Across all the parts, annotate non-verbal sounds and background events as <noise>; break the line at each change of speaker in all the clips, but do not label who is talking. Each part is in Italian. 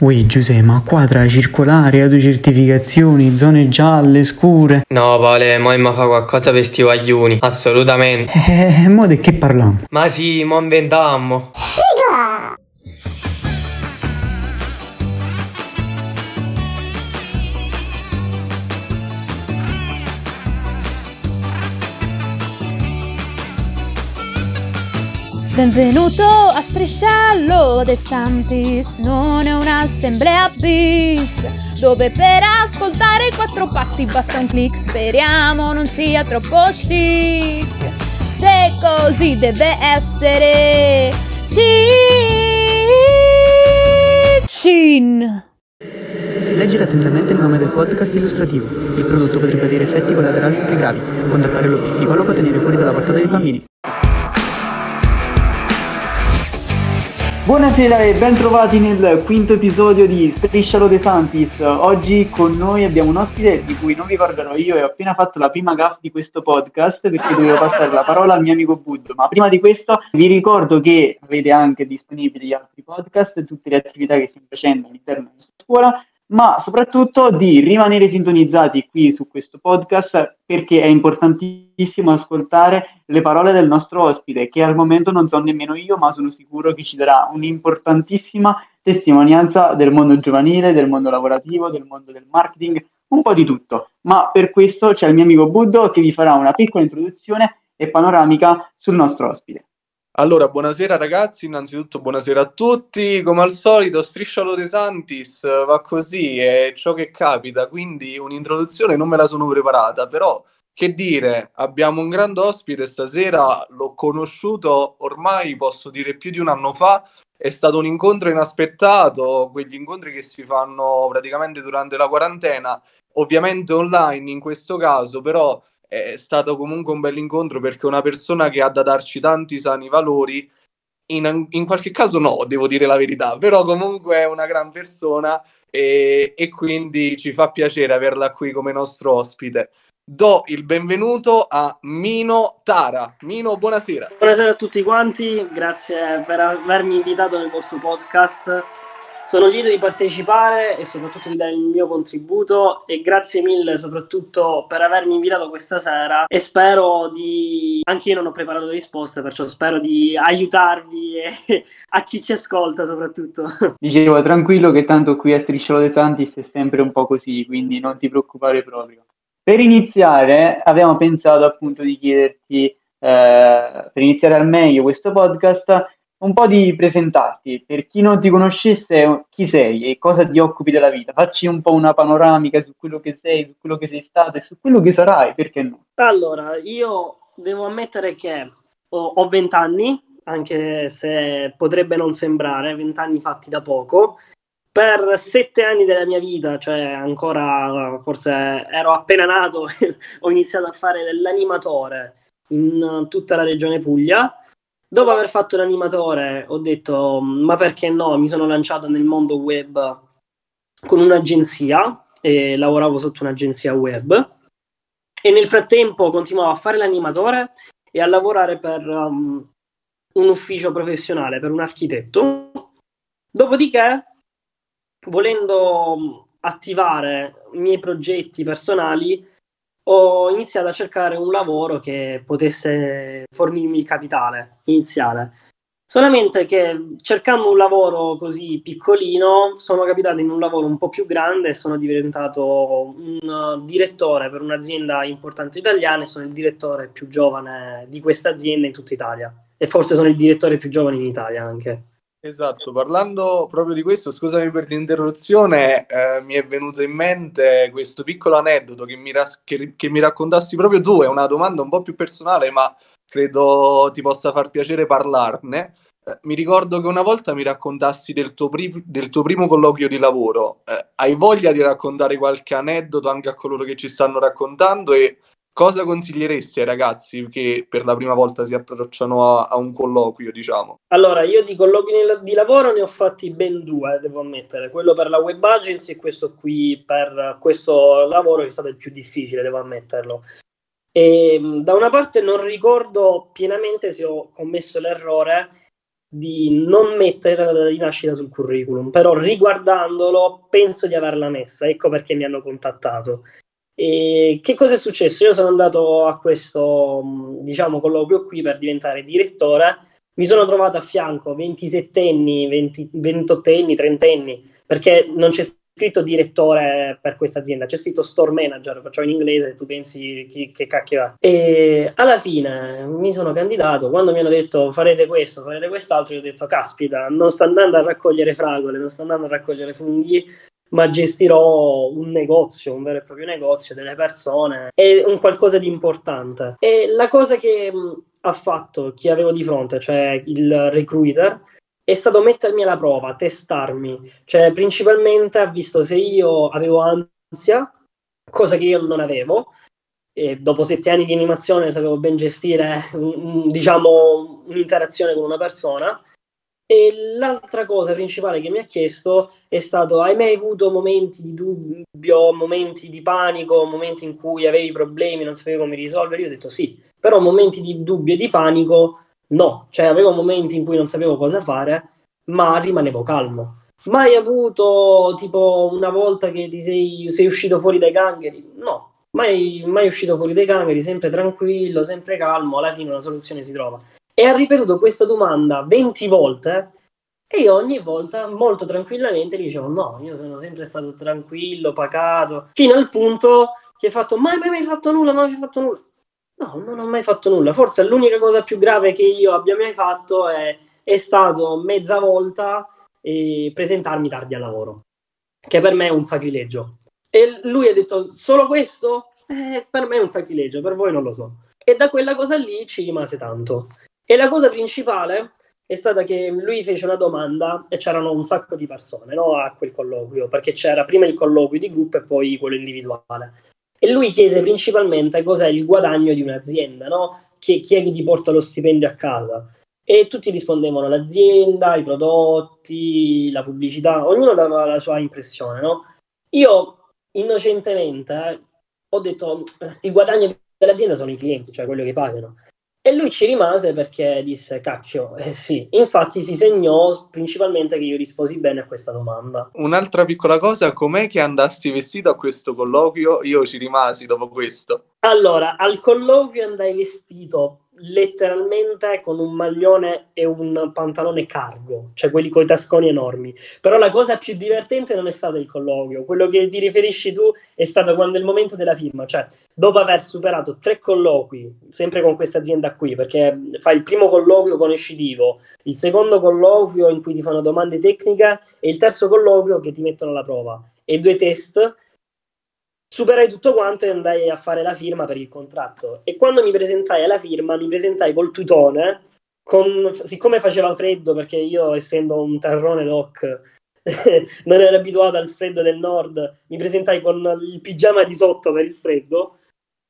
Ui Giuseppe, ma qua tra circolari, autocertificazioni, zone gialle, scure.
No, Vale, mo mi fa qualcosa per sti guaglioni. Assolutamente.
Eh, mo di che parliamo?
Ma sì, mo inventammo.
Benvenuto a Strisciallo De Santis, non è un'assemblea bis, dove per ascoltare i quattro pazzi basta un click, speriamo non sia troppo chic. Se così deve essere, Cin!
Leggere attentamente il nome del podcast illustrativo. Il prodotto potrebbe avere effetti collaterali anche gravi. Contattare lo psicologo tenere fuori dalla portata dei bambini. Buonasera e ben trovati nel quinto episodio di Striscialo De Santis. Oggi con noi abbiamo un ospite di cui non vi parlerò io e ho appena fatto la prima gaff di questo podcast perché dovevo passare la parola al mio amico Buddo. Ma prima di questo vi ricordo che avete anche disponibili altri podcast e tutte le attività che stiamo facendo all'interno della scuola ma soprattutto di rimanere sintonizzati qui su questo podcast perché è importantissimo ascoltare le parole del nostro ospite che al momento non so nemmeno io ma sono sicuro che ci darà un'importantissima testimonianza del mondo giovanile, del mondo lavorativo, del mondo del marketing, un po' di tutto. Ma per questo c'è il mio amico Buddo che vi farà una piccola introduzione e panoramica sul nostro ospite.
Allora, buonasera ragazzi, innanzitutto buonasera a tutti. Come al solito, Striscialo De Santis va così, è ciò che capita, quindi un'introduzione non me la sono preparata, però che dire, abbiamo un grande ospite stasera, l'ho conosciuto ormai, posso dire, più di un anno fa, è stato un incontro inaspettato, quegli incontri che si fanno praticamente durante la quarantena, ovviamente online in questo caso, però è stato comunque un bel incontro perché una persona che ha da darci tanti sani valori, in, in qualche caso no, devo dire la verità, però comunque è una gran persona e, e quindi ci fa piacere averla qui come nostro ospite. Do il benvenuto a Mino Tara. Mino, buonasera.
Buonasera a tutti quanti, grazie per avermi invitato nel vostro podcast. Sono lieto di partecipare e soprattutto di dare il mio contributo e grazie mille soprattutto per avermi invitato questa sera e spero di... anche io non ho preparato risposte perciò spero di aiutarvi e <laughs> a chi ci ascolta soprattutto. <laughs>
Dicevo tranquillo che tanto qui a Strisciolo De Santis è sempre un po' così, quindi non ti preoccupare proprio. Per iniziare abbiamo pensato appunto di chiederti, eh, per iniziare al meglio questo podcast, un po' di presentarti. Per chi non ti conoscesse, chi sei e cosa ti occupi della vita? Facci un po' una panoramica su quello che sei, su quello che sei stato e su quello che sarai, perché no?
Allora, io devo ammettere che ho 20 anni, anche se potrebbe non sembrare, 20 anni fatti da poco. Per sette anni della mia vita, cioè ancora forse ero appena nato, <laughs> ho iniziato a fare l'animatore in tutta la regione Puglia Dopo aver fatto l'animatore ho detto ma perché no, mi sono lanciato nel mondo web con un'agenzia e lavoravo sotto un'agenzia web e nel frattempo continuavo a fare l'animatore e a lavorare per um, un ufficio professionale, per un architetto. Dopodiché, volendo um, attivare i miei progetti personali, ho iniziato a cercare un lavoro che potesse fornirmi il capitale iniziale. Solamente che cercando un lavoro così piccolino sono capitato in un lavoro un po' più grande e sono diventato un direttore per un'azienda importante italiana e sono il direttore più giovane di questa azienda in tutta Italia. E forse sono il direttore più giovane in Italia anche.
Esatto, parlando proprio di questo, scusami per l'interruzione, eh, mi è venuto in mente questo piccolo aneddoto che mi, ras- che, che mi raccontassi proprio tu, è una domanda un po' più personale, ma credo ti possa far piacere parlarne. Eh, mi ricordo che una volta mi raccontassi del tuo, pri- del tuo primo colloquio di lavoro. Eh, hai voglia di raccontare qualche aneddoto anche a coloro che ci stanno raccontando e cosa consiglieresti ai ragazzi che per la prima volta si approcciano a, a un colloquio, diciamo?
Allora, io di colloqui di lavoro ne ho fatti ben due, devo ammettere, quello per la web agency e questo qui per questo lavoro che è stato il più difficile, devo ammetterlo. E da una parte non ricordo pienamente se ho commesso l'errore di non mettere la data di nascita sul curriculum, però riguardandolo penso di averla messa, ecco perché mi hanno contattato. E che cosa è successo? Io sono andato a questo, diciamo, colloquio qui per diventare direttore, mi sono trovato a fianco 27enni, 20, 28enni, 30enni, perché non c'è scritto direttore per questa azienda, c'è scritto store manager, perciò in inglese tu pensi chi, che cacchio è. E alla fine mi sono candidato, quando mi hanno detto farete questo, farete quest'altro, io ho detto caspita, non sto andando a raccogliere fragole, non sto andando a raccogliere funghi, ma gestirò un negozio, un vero e proprio negozio, delle persone, è un qualcosa di importante. E la cosa che ha fatto chi avevo di fronte, cioè il recruiter, è stato mettermi alla prova, testarmi, cioè principalmente ha visto se io avevo ansia, cosa che io non avevo, e dopo sette anni di animazione sapevo ben gestire diciamo un'interazione con una persona e l'altra cosa principale che mi ha chiesto è stato hai mai avuto momenti di dubbio, momenti di panico, momenti in cui avevi problemi, non sapevi come risolverli? Io ho detto sì, però momenti di dubbio e di panico No, cioè avevo momenti in cui non sapevo cosa fare, ma rimanevo calmo. Mai avuto tipo una volta che ti sei, sei uscito fuori dai gangheri? No, mai, mai uscito fuori dai gangheri, sempre tranquillo, sempre calmo, alla fine una soluzione si trova. E ha ripetuto questa domanda 20 volte e io ogni volta molto tranquillamente gli dicevo no, io sono sempre stato tranquillo, pacato, fino al punto che ha fatto mai, mai, mai fatto nulla, mai fatto nulla. No, non ho mai fatto nulla. Forse l'unica cosa più grave che io abbia mai fatto è, è stato mezza volta eh, presentarmi tardi al lavoro, che per me è un sacrilegio. E lui ha detto solo questo? Eh, per me è un sacrilegio, per voi non lo so. E da quella cosa lì ci rimase tanto. E la cosa principale è stata che lui fece una domanda e c'erano un sacco di persone no, a quel colloquio, perché c'era prima il colloquio di gruppo e poi quello individuale. E lui chiese principalmente cos'è il guadagno di un'azienda, no? Chi, chi è che ti porta lo stipendio a casa? E tutti rispondevano l'azienda, i prodotti, la pubblicità, ognuno dava la sua impressione, no? Io innocentemente eh, ho detto il guadagno dell'azienda sono i clienti, cioè quello che pagano. E lui ci rimase perché disse, cacchio, eh sì, infatti si segnò principalmente che io risposi bene a questa domanda.
Un'altra piccola cosa, com'è che andasti vestito a questo colloquio? Io ci rimasi dopo questo.
Allora, al colloquio andai vestito letteralmente con un maglione e un pantalone cargo, cioè quelli con i tasconi enormi. Però la cosa più divertente non è stato il colloquio, quello che ti riferisci tu è stato quando è il momento della firma, cioè dopo aver superato tre colloqui, sempre con questa azienda qui, perché fai il primo colloquio conoscitivo, il secondo colloquio in cui ti fanno domande tecniche e il terzo colloquio che ti mettono alla prova e due test superai tutto quanto e andai a fare la firma per il contratto. E quando mi presentai alla firma, mi presentai col tutone, con, siccome faceva freddo, perché io essendo un terrone doc <laughs> non ero abituato al freddo del nord, mi presentai con il pigiama di sotto per il freddo,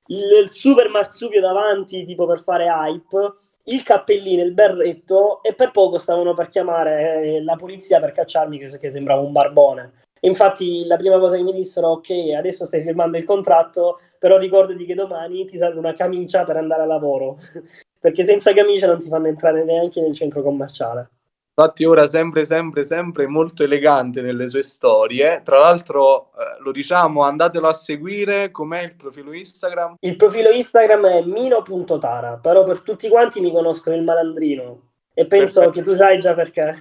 il, super marsupio davanti tipo per fare hype, il cappellino, il berretto e per poco stavano per chiamare eh, la polizia per cacciarmi che sembrava un barbone. Infatti la prima cosa che mi dissero, ok, adesso stai firmando il contratto, però ricordati che domani ti serve una camicia per andare a lavoro, <laughs> perché senza camicia non ti fanno entrare neanche nel centro commerciale.
Infatti ora sempre, sempre, sempre molto elegante nelle sue storie. Tra l'altro, eh, lo diciamo, andatelo a seguire. Com'è il profilo Instagram?
Il profilo Instagram è mino.tara, però per tutti quanti mi conoscono il malandrino. E penso Perfetto. che tu sai già perché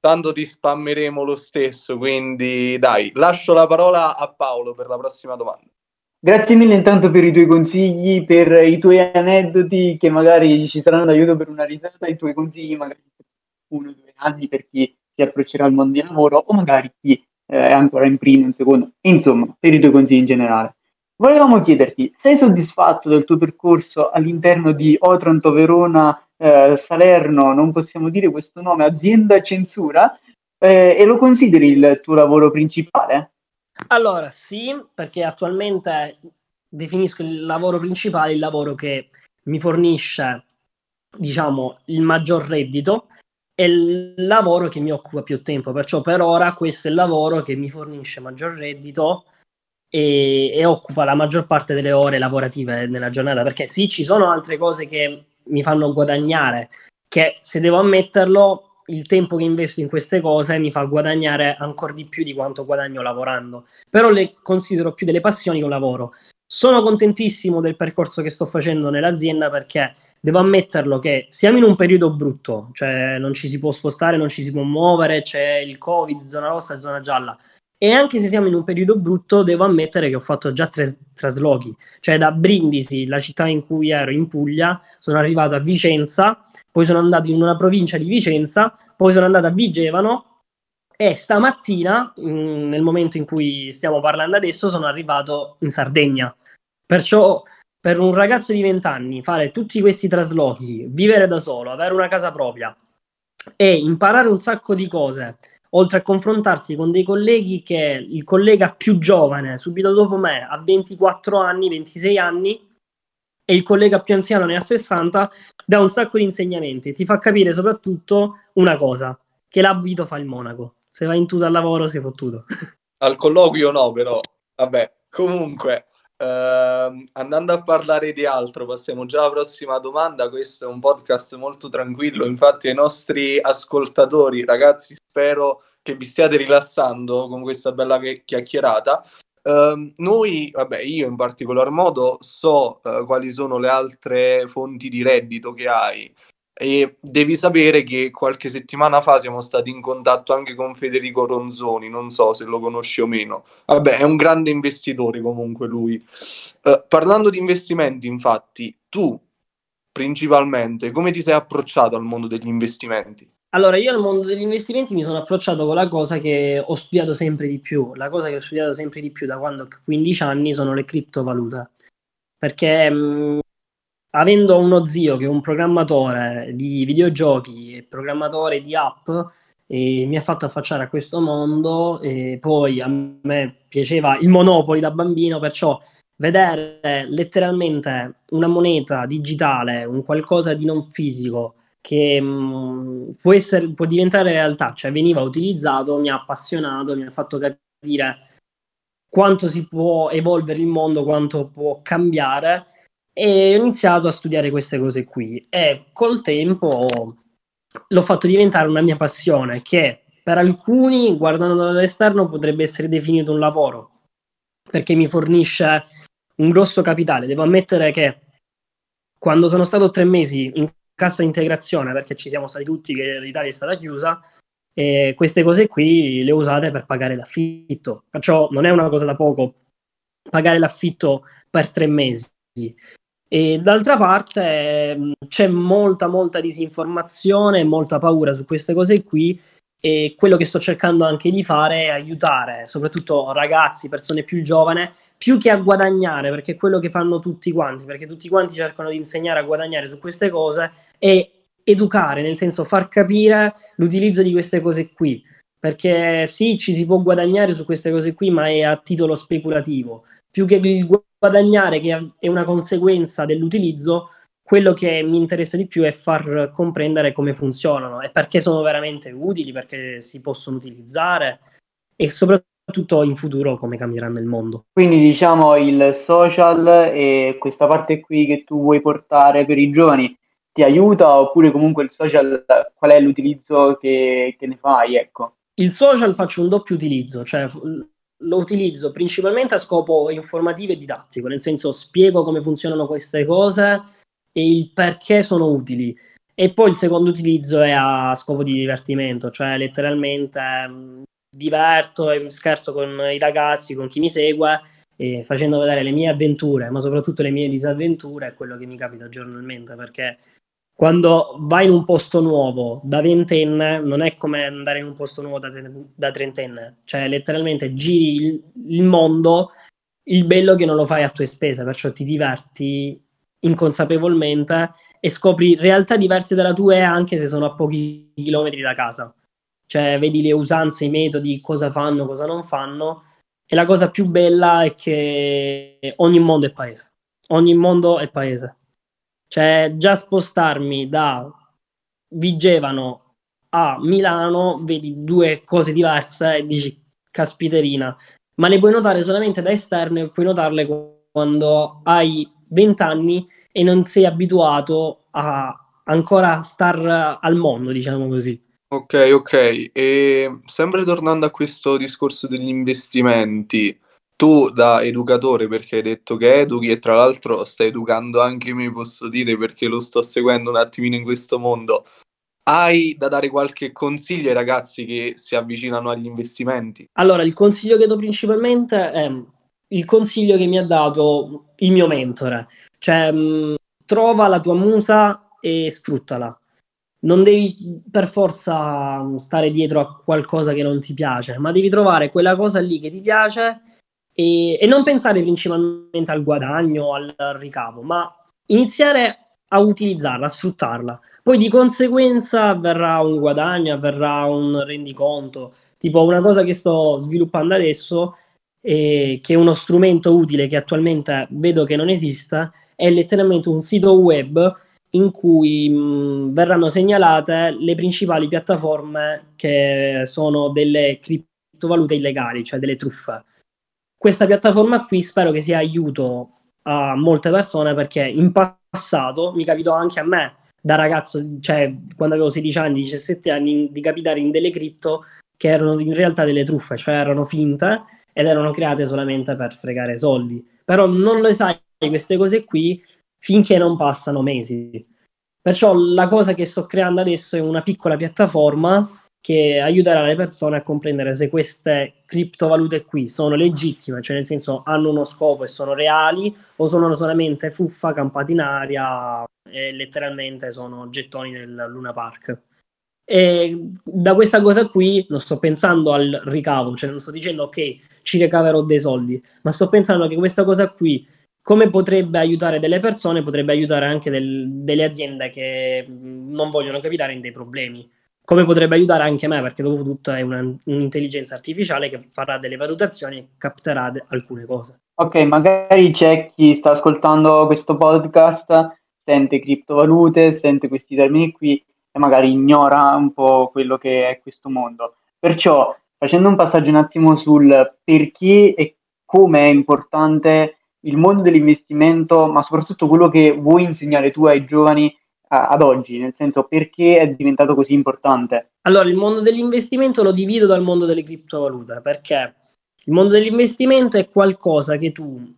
tanto ti spammeremo lo stesso, quindi dai, lascio la parola a Paolo per la prossima domanda.
Grazie mille intanto per i tuoi consigli, per i tuoi aneddoti che magari ci saranno d'aiuto per una risata, i tuoi consigli magari per uno o due anni per chi si approccerà al mondo del lavoro o magari chi eh, è ancora in primo, in secondo, insomma, per i tuoi consigli in generale. Volevamo chiederti, sei soddisfatto del tuo percorso all'interno di Otranto Verona eh, Salerno, non possiamo dire questo nome, azienda censura, eh, e lo consideri il tuo lavoro principale?
Allora, sì, perché attualmente definisco il lavoro principale il lavoro che mi fornisce, diciamo, il maggior reddito e il lavoro che mi occupa più tempo. Perciò per ora questo è il lavoro che mi fornisce maggior reddito e, e occupa la maggior parte delle ore lavorative nella giornata. Perché sì, ci sono altre cose che mi fanno guadagnare, che se devo ammetterlo il tempo che investo in queste cose mi fa guadagnare ancora di più di quanto guadagno lavorando. Però le considero più delle passioni che un lavoro. Sono contentissimo del percorso che sto facendo nell'azienda perché devo ammetterlo che siamo in un periodo brutto, cioè non ci si può spostare, non ci si può muovere, c'è il Covid, zona rossa zona gialla. E anche se siamo in un periodo brutto, devo ammettere che ho fatto già tre traslochi, cioè da Brindisi, la città in cui ero in Puglia, sono arrivato a Vicenza, poi sono andato in una provincia di Vicenza, poi sono andato a Vigevano e stamattina, mh, nel momento in cui stiamo parlando adesso, sono arrivato in Sardegna. Perciò per un ragazzo di 20 anni fare tutti questi traslochi, vivere da solo, avere una casa propria e imparare un sacco di cose, oltre a confrontarsi con dei colleghi che il collega più giovane, subito dopo me, ha 24 anni, 26 anni, e il collega più anziano ne ha 60, dà un sacco di insegnamenti. Ti fa capire soprattutto una cosa, che l'abito fa il monaco se vai in tu dal lavoro sei fottuto.
Al colloquio no, però. Vabbè, comunque, ehm, andando a parlare di altro, passiamo già alla prossima domanda. Questo è un podcast molto tranquillo, infatti ai nostri ascoltatori, ragazzi, spero che vi stiate rilassando con questa bella chiacchierata. Uh, noi, vabbè, io in particolar modo so uh, quali sono le altre fonti di reddito che hai. E devi sapere che qualche settimana fa siamo stati in contatto anche con Federico Ronzoni, non so se lo conosci o meno. Vabbè, è un grande investitore comunque lui. Uh, parlando di investimenti, infatti, tu principalmente come ti sei approcciato al mondo degli investimenti?
Allora, io al mondo degli investimenti mi sono approcciato con la cosa che ho studiato sempre di più. La cosa che ho studiato sempre di più da quando ho 15 anni sono le criptovalute. Perché mh, avendo uno zio che è un programmatore di videogiochi e programmatore di app, e mi ha fatto affacciare a questo mondo e poi a me piaceva il Monopoli da bambino, perciò vedere letteralmente una moneta digitale, un qualcosa di non fisico che mh, può, essere, può diventare realtà, cioè veniva utilizzato, mi ha appassionato, mi ha fatto capire quanto si può evolvere il mondo, quanto può cambiare e ho iniziato a studiare queste cose qui e col tempo l'ho fatto diventare una mia passione che per alcuni guardando dall'esterno potrebbe essere definito un lavoro perché mi fornisce un grosso capitale. Devo ammettere che quando sono stato tre mesi in cassa integrazione perché ci siamo stati tutti che l'Italia è stata chiusa e queste cose qui le ho usate per pagare l'affitto. Perciò non è una cosa da poco pagare l'affitto per tre mesi. E d'altra parte mm, c'è molta, molta disinformazione, molta paura su queste cose qui e quello che sto cercando anche di fare è aiutare soprattutto ragazzi, persone più giovani, più che a guadagnare, perché è quello che fanno tutti quanti, perché tutti quanti cercano di insegnare a guadagnare su queste cose e educare, nel senso far capire l'utilizzo di queste cose qui. Perché sì, ci si può guadagnare su queste cose qui, ma è a titolo speculativo. Più che il guadagnare, che è una conseguenza dell'utilizzo, quello che mi interessa di più è far comprendere come funzionano e perché sono veramente utili, perché si possono utilizzare e soprattutto in futuro come cambieranno il mondo.
Quindi diciamo il social e questa parte qui che tu vuoi portare per i giovani ti aiuta oppure comunque il social qual è l'utilizzo che, che ne fai? Ecco.
Il social faccio un doppio utilizzo, cioè lo utilizzo principalmente a scopo informativo e didattico, nel senso spiego come funzionano queste cose e il perché sono utili. E poi il secondo utilizzo è a scopo di divertimento, cioè letteralmente mm, diverto e scherzo con i ragazzi, con chi mi segue, e facendo vedere le mie avventure, ma soprattutto le mie disavventure, è quello che mi capita giornalmente, perché quando vai in un posto nuovo da ventenne non è come andare in un posto nuovo da, da trentenne, cioè letteralmente giri il, il, mondo, il bello che non lo fai a tue spese, perciò ti diverti inconsapevolmente e scopri realtà diverse dalla tua anche se sono a pochi chilometri da casa. Cioè vedi le usanze, i metodi, cosa fanno, cosa non fanno e la cosa più bella è che ogni mondo è paese. Ogni mondo è paese cioè, già spostarmi da Vigevano a Milano, vedi due cose diverse e dici, caspiterina. Ma le puoi notare solamente da esterno e puoi notarle quando hai 20 anni e non sei abituato a ancora star al mondo, diciamo così.
Ok, ok. E sempre tornando a questo discorso degli investimenti, tu da educatore, perché hai detto che educhi e tra l'altro stai educando anche me, posso dire, perché lo sto seguendo un attimino in questo mondo, hai da dare qualche consiglio ai ragazzi che si avvicinano agli investimenti?
Allora, il consiglio che do principalmente è il consiglio che mi ha dato il mio mentore, cioè mh, trova la tua musa e sfruttala. Non devi per forza stare dietro a qualcosa che non ti piace, ma devi trovare quella cosa lì che ti piace e, e non pensare principalmente al guadagno, al ricavo, ma iniziare a utilizzarla, a sfruttarla. Poi di conseguenza avverrà un guadagno, avverrà un rendiconto. Tipo una cosa che sto sviluppando adesso, e che è uno strumento utile che attualmente vedo che non esista, è letteralmente un sito web in cui mh, verranno segnalate le principali piattaforme che sono delle criptovalute illegali, cioè delle truffe questa piattaforma qui spero che sia aiuto a molte persone perché in passato mi capitò anche a me da ragazzo, cioè quando avevo 16 anni, 17 anni, di capitare in delle cripto che erano in realtà delle truffe, cioè erano finte ed erano create solamente per fregare soldi. Però non le sai queste cose qui finché non passano mesi. Perciò la cosa che sto creando adesso è una piccola piattaforma che aiuterà le persone a comprendere se queste criptovalute qui sono legittime, cioè nel senso hanno uno scopo e sono reali o sono solamente fuffa campati in aria e letteralmente sono gettoni del Luna Park. E da questa cosa qui non sto pensando al ricavo, cioè non sto dicendo ok, ci ricaverò dei soldi, ma sto pensando che questa cosa qui come potrebbe aiutare delle persone, potrebbe aiutare anche del, delle aziende che non vogliono capitare in dei problemi come potrebbe aiutare anche me, perché dopo tutto è una, un'intelligenza artificiale che farà delle valutazioni e capterà de- alcune cose.
Ok, magari c'è chi sta ascoltando questo podcast, sente criptovalute, sente questi termini qui e magari ignora un po' quello che è questo mondo. Perciò, facendo un passaggio un attimo sul perché e come è importante il mondo dell'investimento, ma soprattutto quello che vuoi insegnare tu ai giovani ad oggi, nel senso perché è diventato così importante?
Allora, il mondo dell'investimento lo divido dal mondo delle criptovalute perché il mondo dell'investimento è qualcosa che tu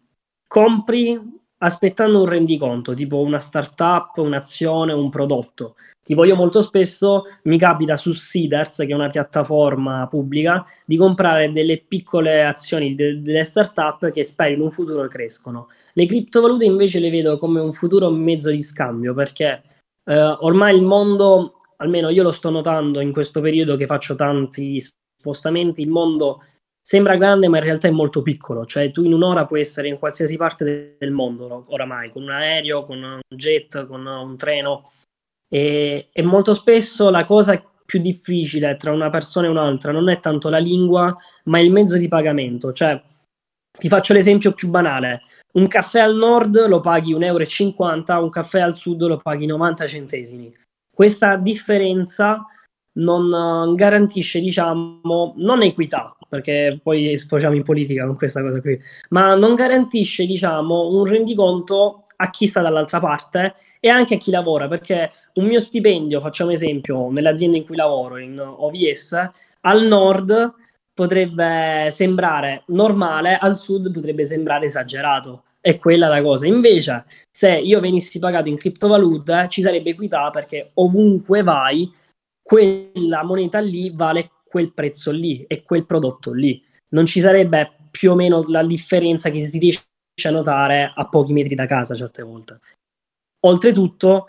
compri aspettando un rendiconto, tipo una startup, un'azione, un prodotto. Tipo io molto spesso mi capita su Seeders, che è una piattaforma pubblica, di comprare delle piccole azioni de- delle startup che spero in un futuro crescono. Le criptovalute invece le vedo come un futuro mezzo di scambio perché eh, ormai il mondo, almeno io lo sto notando in questo periodo che faccio tanti spostamenti, il mondo sembra grande ma in realtà è molto piccolo, cioè tu in un'ora puoi essere in qualsiasi parte del mondo oramai, con un aereo, con un jet, con un treno. E, e molto spesso la cosa più difficile tra una persona e un'altra non è tanto la lingua ma il mezzo di pagamento, cioè ti faccio l'esempio più banale, un caffè al nord lo paghi 1,50 euro, un caffè al sud lo paghi 90 centesimi. Questa differenza non garantisce, diciamo, non equità, perché poi sfociamo in politica con questa cosa qui, ma non garantisce, diciamo, un rendiconto a chi sta dall'altra parte e anche a chi lavora, perché un mio stipendio, facciamo esempio, nell'azienda in cui lavoro, in OVS, al nord potrebbe sembrare normale, al sud potrebbe sembrare esagerato. È quella la cosa. Invece, se io venissi pagato in criptovalute, ci sarebbe equità perché ovunque vai, quella moneta lì vale quel prezzo lì e quel prodotto lì. Non ci sarebbe più o meno la differenza che si riesce a notare a pochi metri da casa certe volte. Oltretutto,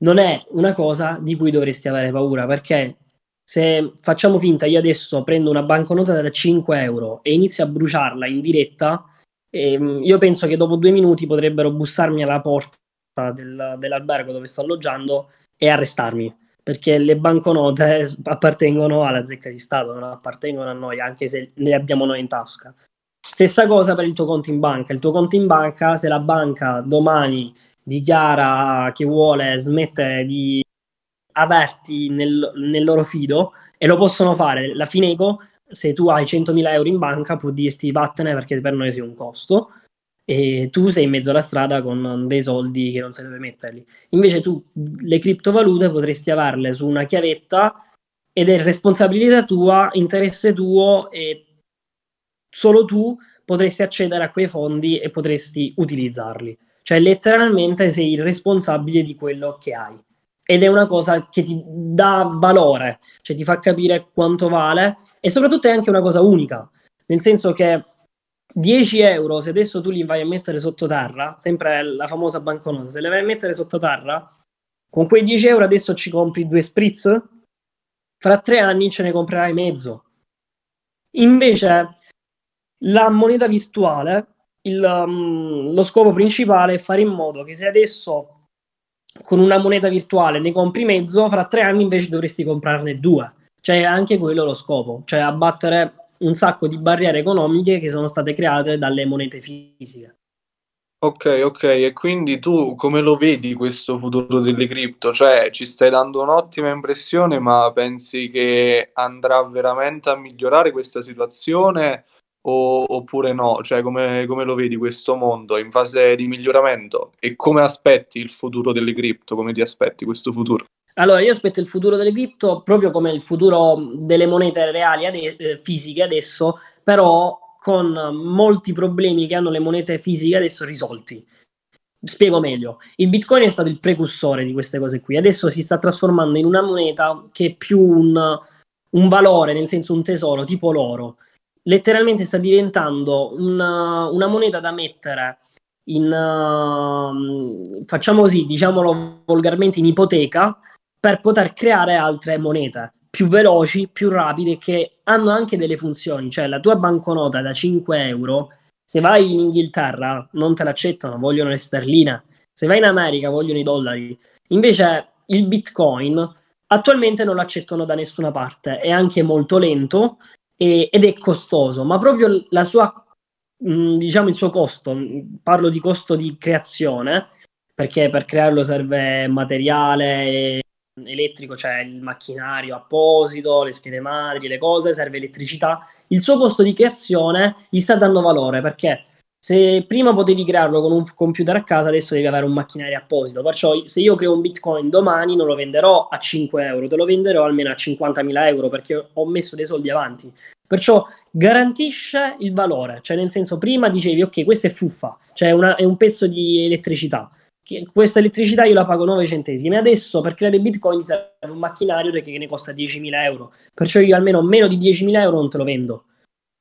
non è una cosa di cui dovresti avere paura perché se facciamo finta io adesso prendo una banconota da 5 euro e inizio a bruciarla in diretta, ehm, io penso che dopo due minuti potrebbero bussarmi alla porta del, dell'albergo dove sto alloggiando e arrestarmi perché le banconote <laughs> appartengono alla zecca di Stato, non appartengono a noi, anche se le abbiamo noi in tasca. Stessa cosa per il tuo conto in banca. Il tuo conto in banca, se la banca domani dichiara che vuole smettere di averti nel, nel, loro fido e lo possono fare. La Fineco, se tu hai 100.000 euro in banca, può dirti vattene perché per noi sei un costo e tu sei in mezzo alla strada con dei soldi che non sai dove metterli. Invece tu le criptovalute potresti averle su una chiavetta ed è responsabilità tua, interesse tuo e solo tu potresti accedere a quei fondi e potresti utilizzarli. Cioè letteralmente sei il responsabile di quello che hai. Ed è una cosa che ti dà valore, cioè ti fa capire quanto vale e soprattutto è anche una cosa unica, nel senso che 10 euro, se adesso tu li vai a mettere sottoterra, sempre la famosa banconota, se le vai a mettere sottoterra, con quei 10 euro adesso ci compri due spritz, fra tre anni ce ne comprerai mezzo. Invece la moneta virtuale, il, um, lo scopo principale è fare in modo che se adesso con una moneta virtuale ne compri mezzo, fra tre anni invece dovresti comprarne due. Cioè anche quello lo scopo, cioè abbattere un sacco di barriere economiche che sono state create dalle monete fisiche.
Ok, ok, e quindi tu come lo vedi questo futuro delle cripto? Cioè, ci stai dando un'ottima impressione, ma pensi che andrà veramente a migliorare questa situazione o, oppure no? Cioè, come, come, lo vedi questo mondo in fase di miglioramento? E come aspetti il futuro delle cripto? Come ti aspetti questo futuro?
Allora, io aspetto il futuro delle cripto proprio come il futuro delle monete reali ade- eh, fisiche adesso, però con molti problemi che hanno le monete fisiche adesso risolti. Spiego meglio. Il Bitcoin è stato il precursore di queste cose qui. Adesso si sta trasformando in una moneta che è più un, un valore, nel senso un tesoro, tipo l'oro. Letteralmente sta diventando una, una moneta da mettere in, uh, facciamo così, diciamolo volgarmente, in ipoteca per poter creare altre monete più veloci, più rapide, che hanno anche delle funzioni. Cioè, la tua banconota da 5 euro, se vai in Inghilterra, non te l'accettano, vogliono le sterline. Se vai in America, vogliono i dollari. Invece, il Bitcoin attualmente non l'accettano da nessuna parte. È anche molto lento e, ed è costoso, ma proprio la sua, mh, diciamo, il suo costo, parlo di costo di creazione, perché per crearlo serve materiale elettrico, c'è cioè il macchinario apposito, le schede madri, le cose, serve elettricità, il suo costo di creazione gli sta dando valore perché se prima potevi crearlo con un computer a casa, adesso devi avere un macchinario apposito. Perciò se io creo un bitcoin domani non lo venderò a 5 euro, te lo venderò almeno a 50.000 euro perché ho messo dei soldi avanti. Perciò garantisce il valore, cioè nel senso prima dicevi ok questo è fuffa, cioè una, è un pezzo di elettricità questa elettricità io la pago 9 centesimi. Adesso per creare bitcoin serve un macchinario che ne costa 10.000 euro. Perciò io almeno meno di 10.000 euro non te lo vendo.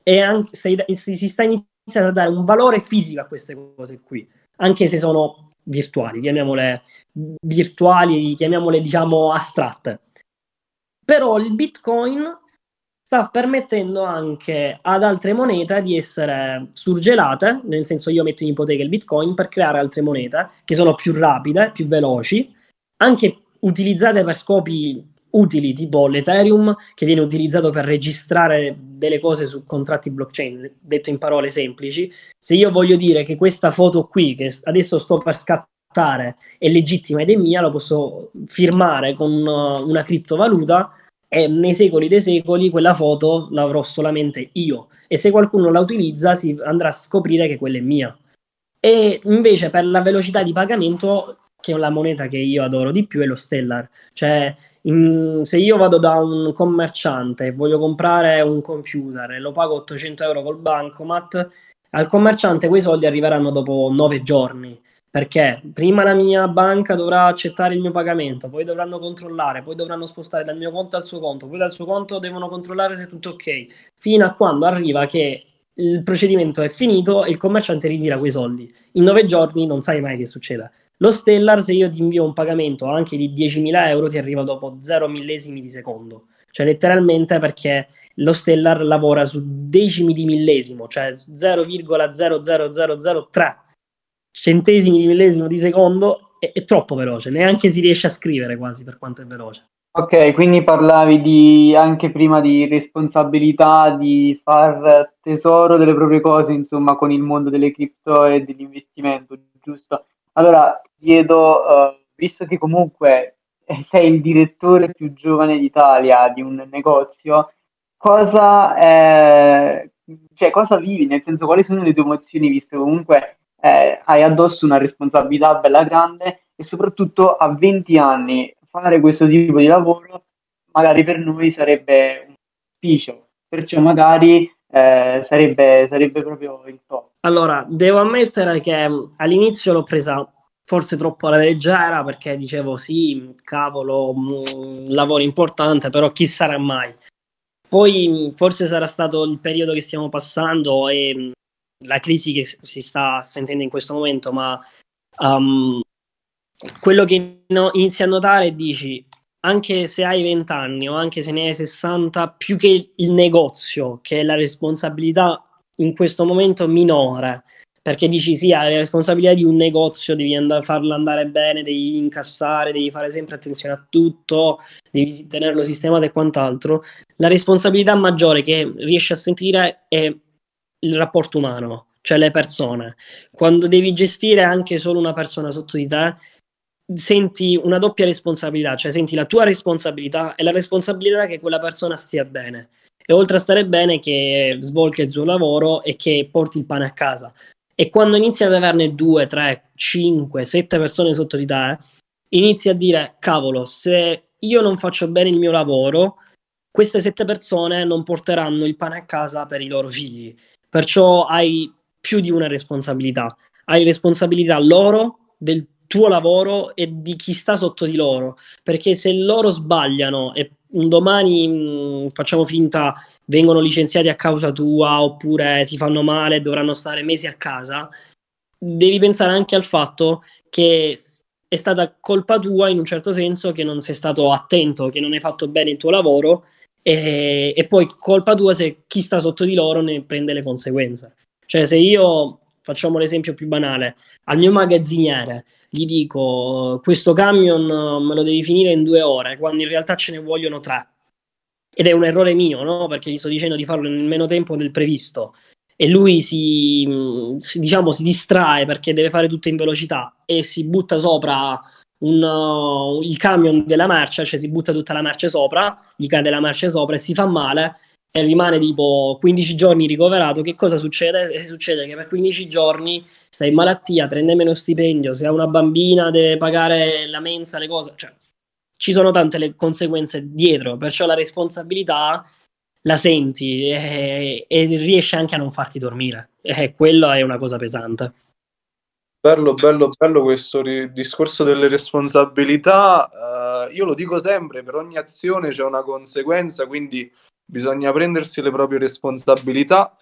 E anche, si, si sta iniziando a dare un valore fisico a queste cose qui, anche se sono virtuali, chiamiamole virtuali, chiamiamole diciamo astratte. Però il bitcoin sta permettendo anche ad altre monete di essere surgelate, nel senso io metto in ipoteca il bitcoin per creare altre monete che sono più rapide, più veloci, anche utilizzate per scopi utili, tipo l'Ethereum che viene utilizzato per registrare delle cose su contratti blockchain, detto in parole semplici. Se io voglio dire che questa foto qui, che adesso sto per scattare, è legittima ed è mia, lo posso firmare con una criptovaluta e nei secoli dei secoli quella foto l'avrò solamente io e se qualcuno la utilizza si andrà a scoprire che quella è mia. E invece per la velocità di pagamento, che è la moneta che io adoro di più, è lo Stellar. Cioè, in, se io vado da un commerciante e voglio comprare un computer e lo pago 800 euro col bancomat, al commerciante quei soldi arriveranno dopo 9 giorni perché prima la mia banca dovrà accettare il mio pagamento, poi dovranno controllare, poi dovranno spostare dal mio conto al suo conto, poi dal suo conto devono controllare se è tutto ok, fino a quando arriva che il procedimento è finito e il commerciante ritira quei soldi. In nove giorni non sai mai che succeda. Lo Stellar, se io ti invio un pagamento anche di 10.000 euro, ti arriva dopo 0 millesimi di secondo. Cioè letteralmente perché lo Stellar lavora su decimi di millesimo, cioè 0,00003 centesimi di millesimo di secondo è, è, troppo veloce, neanche si riesce a scrivere quasi per quanto è veloce.
Ok, quindi parlavi di, anche prima di responsabilità, di far tesoro delle proprie cose, insomma, con il mondo delle cripto e dell'investimento, giusto? Allora, chiedo, uh, visto che comunque sei il direttore più giovane d'Italia di un negozio, cosa, eh, cioè, cosa vivi? Nel senso, quali sono le tue emozioni, visto che comunque eh, hai addosso una responsabilità bella grande e soprattutto a 20 anni fare questo tipo di lavoro magari per noi sarebbe un ufficio, perciò magari eh, sarebbe, sarebbe proprio il top.
Allora, devo ammettere che all'inizio l'ho presa forse troppo alla leggera perché dicevo sì, cavolo, un lavoro importante, però chi sarà mai? Poi forse sarà stato il periodo che stiamo passando e la crisi che si sta sentendo in questo momento, ma um, quello che no, inizi a notare e dici, anche se hai 20 anni o anche se ne hai 60, più che il negozio, che è la responsabilità in questo momento minore, perché dici sì, hai la responsabilità di un negozio, devi and- farlo andare bene, devi incassare, devi fare sempre attenzione a tutto, devi tenerlo sistemato e quant'altro. La responsabilità maggiore che riesci a sentire è il rapporto umano, cioè le persone. Quando devi gestire anche solo una persona sotto di te, senti una doppia responsabilità, cioè senti la tua responsabilità e la responsabilità che quella persona stia bene. E oltre a stare bene, che svolga il suo lavoro e che porti il pane a casa. E quando inizi ad averne due, tre, cinque, sette persone sotto di te, inizi a dire: cavolo, se io non faccio bene il mio lavoro, queste sette persone non porteranno il pane a casa per i loro figli. Perciò hai più di una responsabilità. Hai responsabilità loro, del tuo lavoro e di chi sta sotto di loro. Perché se loro sbagliano e un domani mh, mm, facciamo finta vengono licenziati a causa tua oppure si fanno male e dovranno stare mesi a casa, devi pensare anche al fatto che è stata colpa tua in un certo senso che non sei stato attento, che non hai fatto bene il tuo lavoro e, e poi colpa tua se chi sta sotto di loro ne prende le conseguenze. Cioè se io, facciamo l'esempio più banale, al mio magazziniere gli dico questo camion me lo devi finire in due ore, quando in realtà ce ne vogliono tre. Ed è un errore mio, no? Perché gli sto dicendo di farlo nel meno tempo del previsto. E lui si, diciamo, si distrae perché deve fare tutto in velocità e si butta sopra un, uh, il camion della merce, cioè si butta tutta la merce sopra, gli cade la merce sopra e si fa male e rimane tipo 15 giorni ricoverato, che cosa succede? E succede che per 15 giorni stai in malattia, prende meno stipendio, se ha una bambina deve pagare la mensa, le cose, cioè ci sono tante le conseguenze dietro, perciò la responsabilità la senti e, e riesci anche a non farti dormire e quello è una cosa pesante.
Bello, bello, bello questo ri- discorso delle responsabilità. Uh, io lo dico sempre, per ogni azione c'è una conseguenza, quindi bisogna prendersi le proprie responsabilità,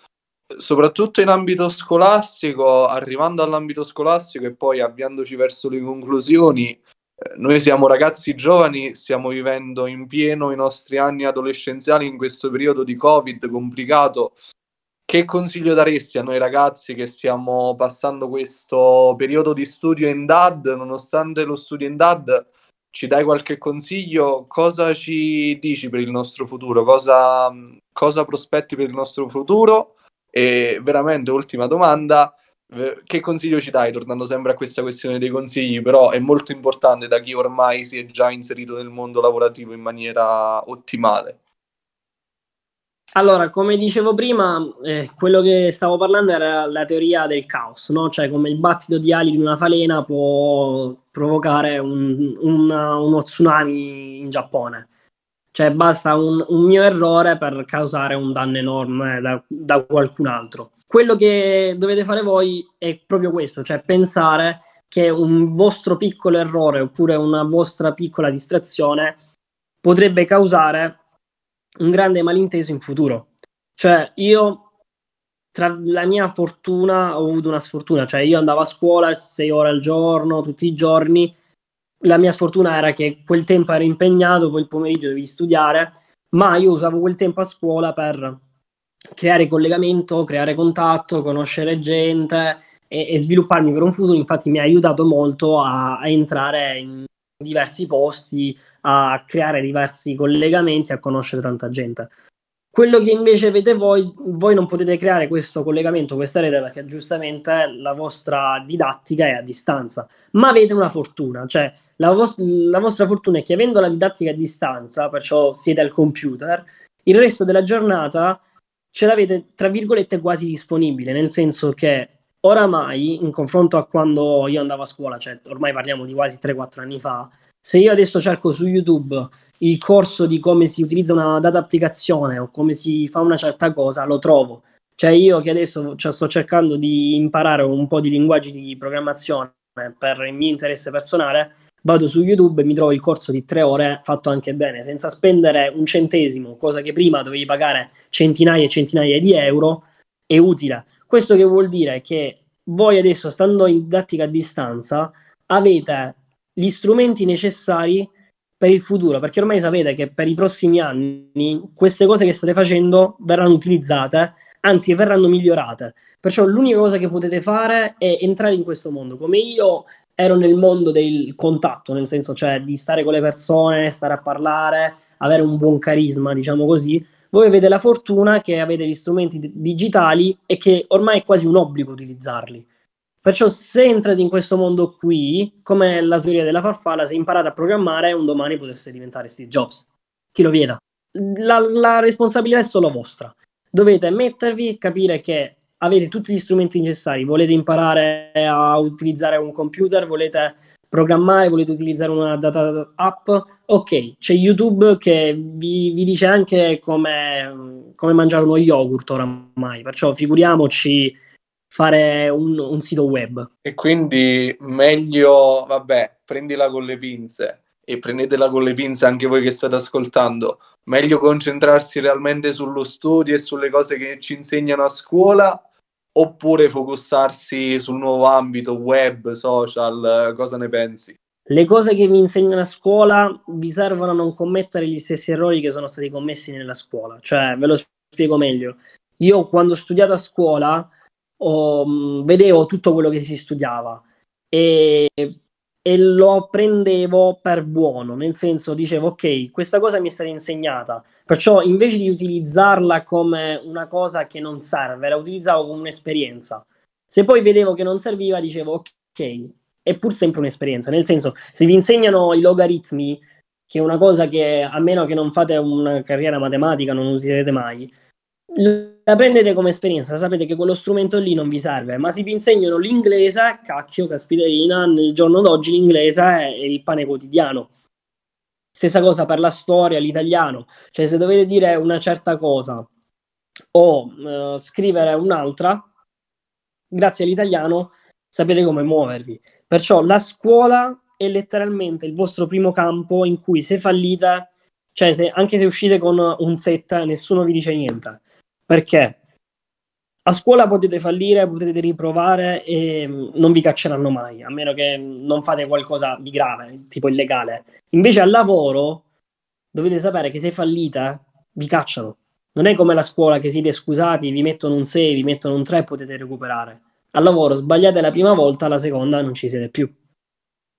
soprattutto in ambito scolastico, arrivando all'ambito scolastico e poi avviandoci verso le conclusioni. Eh, noi siamo ragazzi giovani, stiamo vivendo in pieno i nostri anni adolescenziali in questo periodo di Covid complicato. Che consiglio daresti a noi ragazzi che stiamo passando questo periodo di studio in DAD, nonostante lo studio in DAD ci dai qualche consiglio? Cosa ci dici per il nostro futuro? Cosa, cosa prospetti per il nostro futuro? E veramente, ultima domanda, che consiglio ci dai? Tornando sempre a questa questione dei consigli, però è molto importante da chi ormai si è già inserito nel mondo lavorativo in maniera ottimale.
Allora, come dicevo prima, eh, quello che stavo parlando era la teoria del caos, no? Cioè come il battito di ali di una falena può provocare un, un, uno tsunami in Giappone. Cioè basta un, un, mio errore per causare un danno enorme da, da qualcun altro. Quello che dovete fare voi è proprio questo, cioè pensare che un vostro piccolo errore oppure una vostra piccola distrazione potrebbe causare un grande malinteso in futuro. Cioè, io tra la mia fortuna ho avuto una sfortuna, cioè io andavo a scuola sei ore al giorno, tutti i giorni. La mia sfortuna era che quel tempo ero impegnato, poi il pomeriggio dovevi studiare, ma io usavo quel tempo a scuola per creare collegamento, creare contatto, conoscere gente e, e svilupparmi per un futuro. Infatti mi ha aiutato molto a, a entrare in diversi posti, a creare diversi collegamenti, a conoscere tanta gente. Quello che invece avete voi, voi non potete creare questo collegamento, questa rete, perché giustamente la vostra didattica è a distanza, ma avete una fortuna, cioè la, vo- la vostra fortuna è che avendo la didattica a distanza, perciò siete al computer, il resto della giornata ce l'avete, tra virgolette, quasi disponibile, nel senso che oramai, in confronto a quando io andavo a scuola, cioè ormai parliamo di quasi 3-4 anni fa, Se io adesso cerco su YouTube il corso di come si utilizza una data applicazione o come si fa una certa cosa, lo trovo. Cioè io che adesso cioè, sto cercando di imparare un po' di linguaggi di programmazione per il mio interesse personale, vado su YouTube e mi trovo il corso di tre ore fatto anche bene, senza spendere un centesimo, cosa che prima dovevi pagare centinaia e centinaia di euro, è utile. Questo che vuol dire che voi adesso, stando in didattica a distanza, avete gli strumenti necessari per il futuro, perché ormai sapete che per i prossimi anni queste cose che state facendo verranno utilizzate, anzi verranno migliorate. Perciò l'unica cosa che potete fare è entrare in questo mondo. Come io ero nel mondo del contatto, nel senso cioè di stare con le persone, stare a parlare, avere un buon carisma, diciamo così. Voi avete la fortuna che avete gli strumenti d- digitali e che ormai è quasi un obbligo utilizzarli. Perciò se entrate in questo mondo qui, come la teoria della farfalla, se imparate a programmare, un domani potreste diventare Steve Jobs. Chi lo vieta. La, la responsabilità è solo vostra. Dovete mettervi, capire che avete tutti gli strumenti necessari, volete imparare a utilizzare un computer, volete programmare, volete utilizzare una data app, ok, c'è YouTube che vi, vi dice anche come, come, mangiare uno yogurt oramai, perciò figuriamoci fare un, un sito web.
E quindi meglio, vabbè, prendila con le pinze e prendetela con le pinze anche voi che state ascoltando. Meglio concentrarsi realmente sullo studio e sulle cose che ci insegnano a scuola oppure focussarsi sul nuovo ambito web, social, cosa ne pensi?
Le cose che vi insegnano a scuola vi servono a non commettere gli stessi errori che sono stati commessi nella scuola. Cioè, ve lo spiego meglio. Io quando ho studiato a scuola oh, vedevo tutto quello che si studiava e, e, lo prendevo per buono, nel senso dicevo ok, questa cosa mi è stata insegnata, perciò invece di utilizzarla come una cosa che non serve, la utilizzavo come un'esperienza. Se poi vedevo che non serviva, dicevo ok, è pur sempre un'esperienza, nel senso se vi insegnano i logaritmi, che è una cosa che a meno che non fate una carriera matematica non userete mai, la prendete come esperienza, sapete che quello strumento lì non vi serve, ma se vi insegnano l'inglese, cacchio, caspiterina, nel giorno d'oggi l'inglese è il pane quotidiano. Stessa cosa per la storia, l'italiano, cioè se dovete dire una certa cosa o uh, scrivere un'altra, grazie all'italiano sapete come muovervi. Perciò la scuola è letteralmente il vostro primo campo in cui se fallite, cioè se, anche se uscite con un set, nessuno vi dice niente perché a scuola potete fallire, potete riprovare e mm, non vi cacceranno mai, a meno che non fate qualcosa di grave, tipo illegale. Invece al lavoro dovete sapere che se fallite vi cacciano. Non è come la scuola che siete scusati, vi mettono un 6, vi mettono un 3 e potete recuperare. Al lavoro sbagliate la prima volta, la seconda non ci siete più.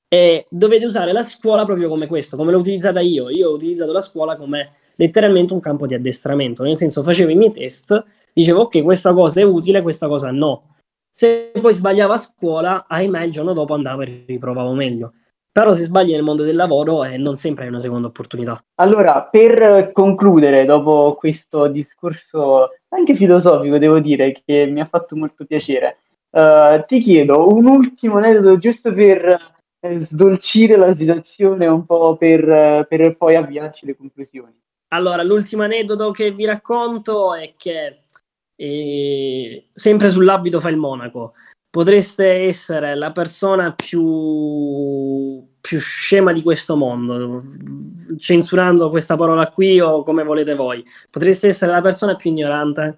E dovete usare la scuola proprio come questo, come l'ho utilizzata io. Io ho utilizzato la scuola come letteralmente un campo di addestramento, nel senso facevo i miei test, dicevo ok, questa cosa è utile, questa cosa no. Se poi sbagliavo a scuola, ahimè, il giorno dopo andavo e riprovavo meglio. Però se sbagli nel mondo del lavoro eh, non sempre hai una seconda opportunità.
Allora, per concludere, dopo questo discorso anche filosofico, devo dire, che mi ha fatto molto piacere, uh, ti chiedo un ultimo aneddoto giusto per eh, sdolcire la situazione un po' per, per poi avviarci le conclusioni.
Allora, l'ultimo aneddoto che vi racconto è che eh, sempre sull'abito fa il monaco. Potreste essere la persona più, più scema di questo mondo, censurando questa parola qui o come volete voi. Potreste essere la persona più ignorante,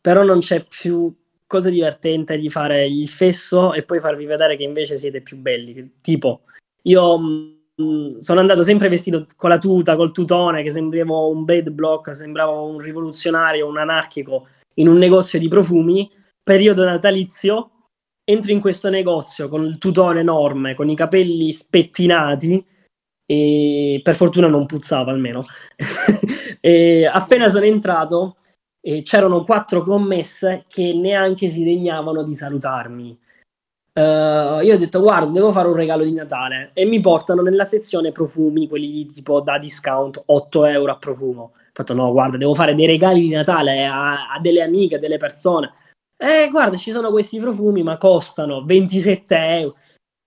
però non c'è più cosa divertente di fare il fesso e poi farvi vedere che invece siete più belli. Tipo, io Mm, sono andato sempre vestito con la tuta, col tutone, che sembravo un bad block, sembravo un rivoluzionario, un anarchico, in un negozio di profumi, periodo natalizio, entro in questo negozio con il tutone enorme, con i capelli spettinati, e per fortuna non puzzava almeno. <laughs> appena sono entrato, eh, c'erano quattro commesse che neanche si degnavano di salutarmi. Uh, io ho detto guarda devo fare un regalo di Natale. E mi portano nella sezione profumi quelli tipo da discount 8 euro a profumo. Ho fatto no guarda devo fare dei regali di Natale a, a delle amiche a delle persone. E eh, guarda ci sono questi profumi ma costano 27 euro.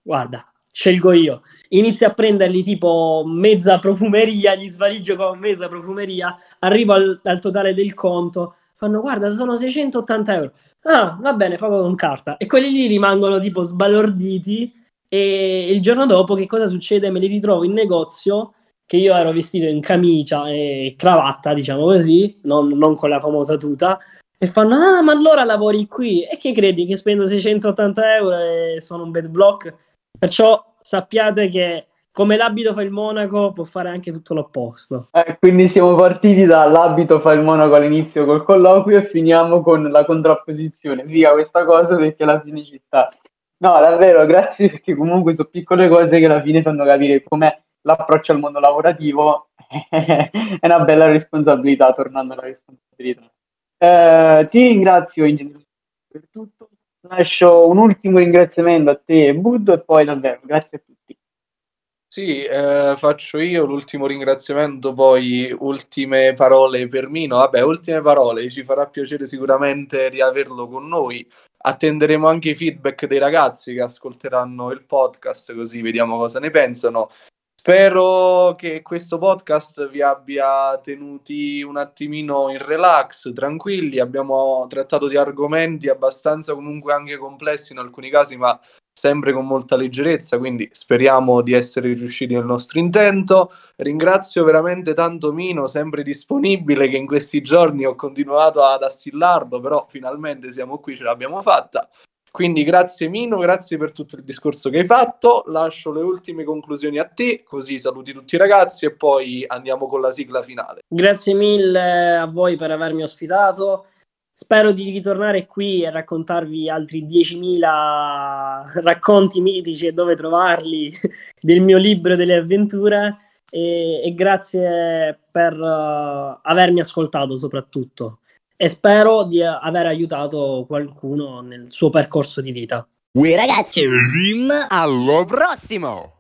Guarda scelgo io. Inizio a prenderli tipo mezza profumeria, gli svaligio con mezza profumeria, arrivo al, al totale del conto, fanno guarda sono 680 euro. Ah, va bene, pago con carta. E quelli lì rimangono tipo sbalorditi e il giorno dopo che cosa succede? Me li ritrovo in negozio che io ero vestito in camicia e cravatta, diciamo così, non, non con la famosa tuta, e fanno, ah, ma allora lavori qui? E che credi che spendo 680 euro e sono un bad block? Perciò sappiate che come l'abito fa il monaco può fare anche tutto l'opposto.
Eh, quindi siamo partiti dall'abito fa il monaco all'inizio col colloquio e finiamo con la contrapposizione. Via questa cosa perché alla fine ci sta. No, davvero, grazie perché comunque sono piccole cose che alla fine fanno capire com'è l'approccio al mondo lavorativo. <laughs> è una bella responsabilità, tornando alla responsabilità. Eh, ti ringrazio in per tutto. Lascio un ultimo ringraziamento a te, Buddo, e poi davvero grazie a tutti.
Sì, eh, faccio io l'ultimo ringraziamento, poi ultime parole per Mino. Vabbè, ultime parole, ci farà piacere sicuramente riaverlo con noi. Attenderemo anche i feedback dei ragazzi che ascolteranno il podcast, così vediamo cosa ne pensano. Spero che questo podcast vi abbia tenuti un attimino in relax, tranquilli. Abbiamo trattato di argomenti abbastanza comunque anche complessi in alcuni casi, ma sempre con molta leggerezza, quindi speriamo di essere riusciti nel nostro intento. Ringrazio veramente tanto Mino, sempre disponibile, che in questi giorni ho continuato ad assillarlo, però finalmente siamo qui, ce l'abbiamo fatta. Quindi grazie Mino, grazie per tutto il discorso che hai fatto. Lascio le ultime conclusioni a te, così saluti tutti i ragazzi e poi andiamo con la sigla finale.
Grazie mille a voi per avermi ospitato. Spero di ritornare qui e raccontarvi altri 10.000 racconti mitici e dove trovarli <laughs> del mio libro delle avventure e, e grazie per uh, avermi ascoltato soprattutto e spero di aver aiutato qualcuno nel suo percorso di vita.
Ui ragazzi, allo prossimo!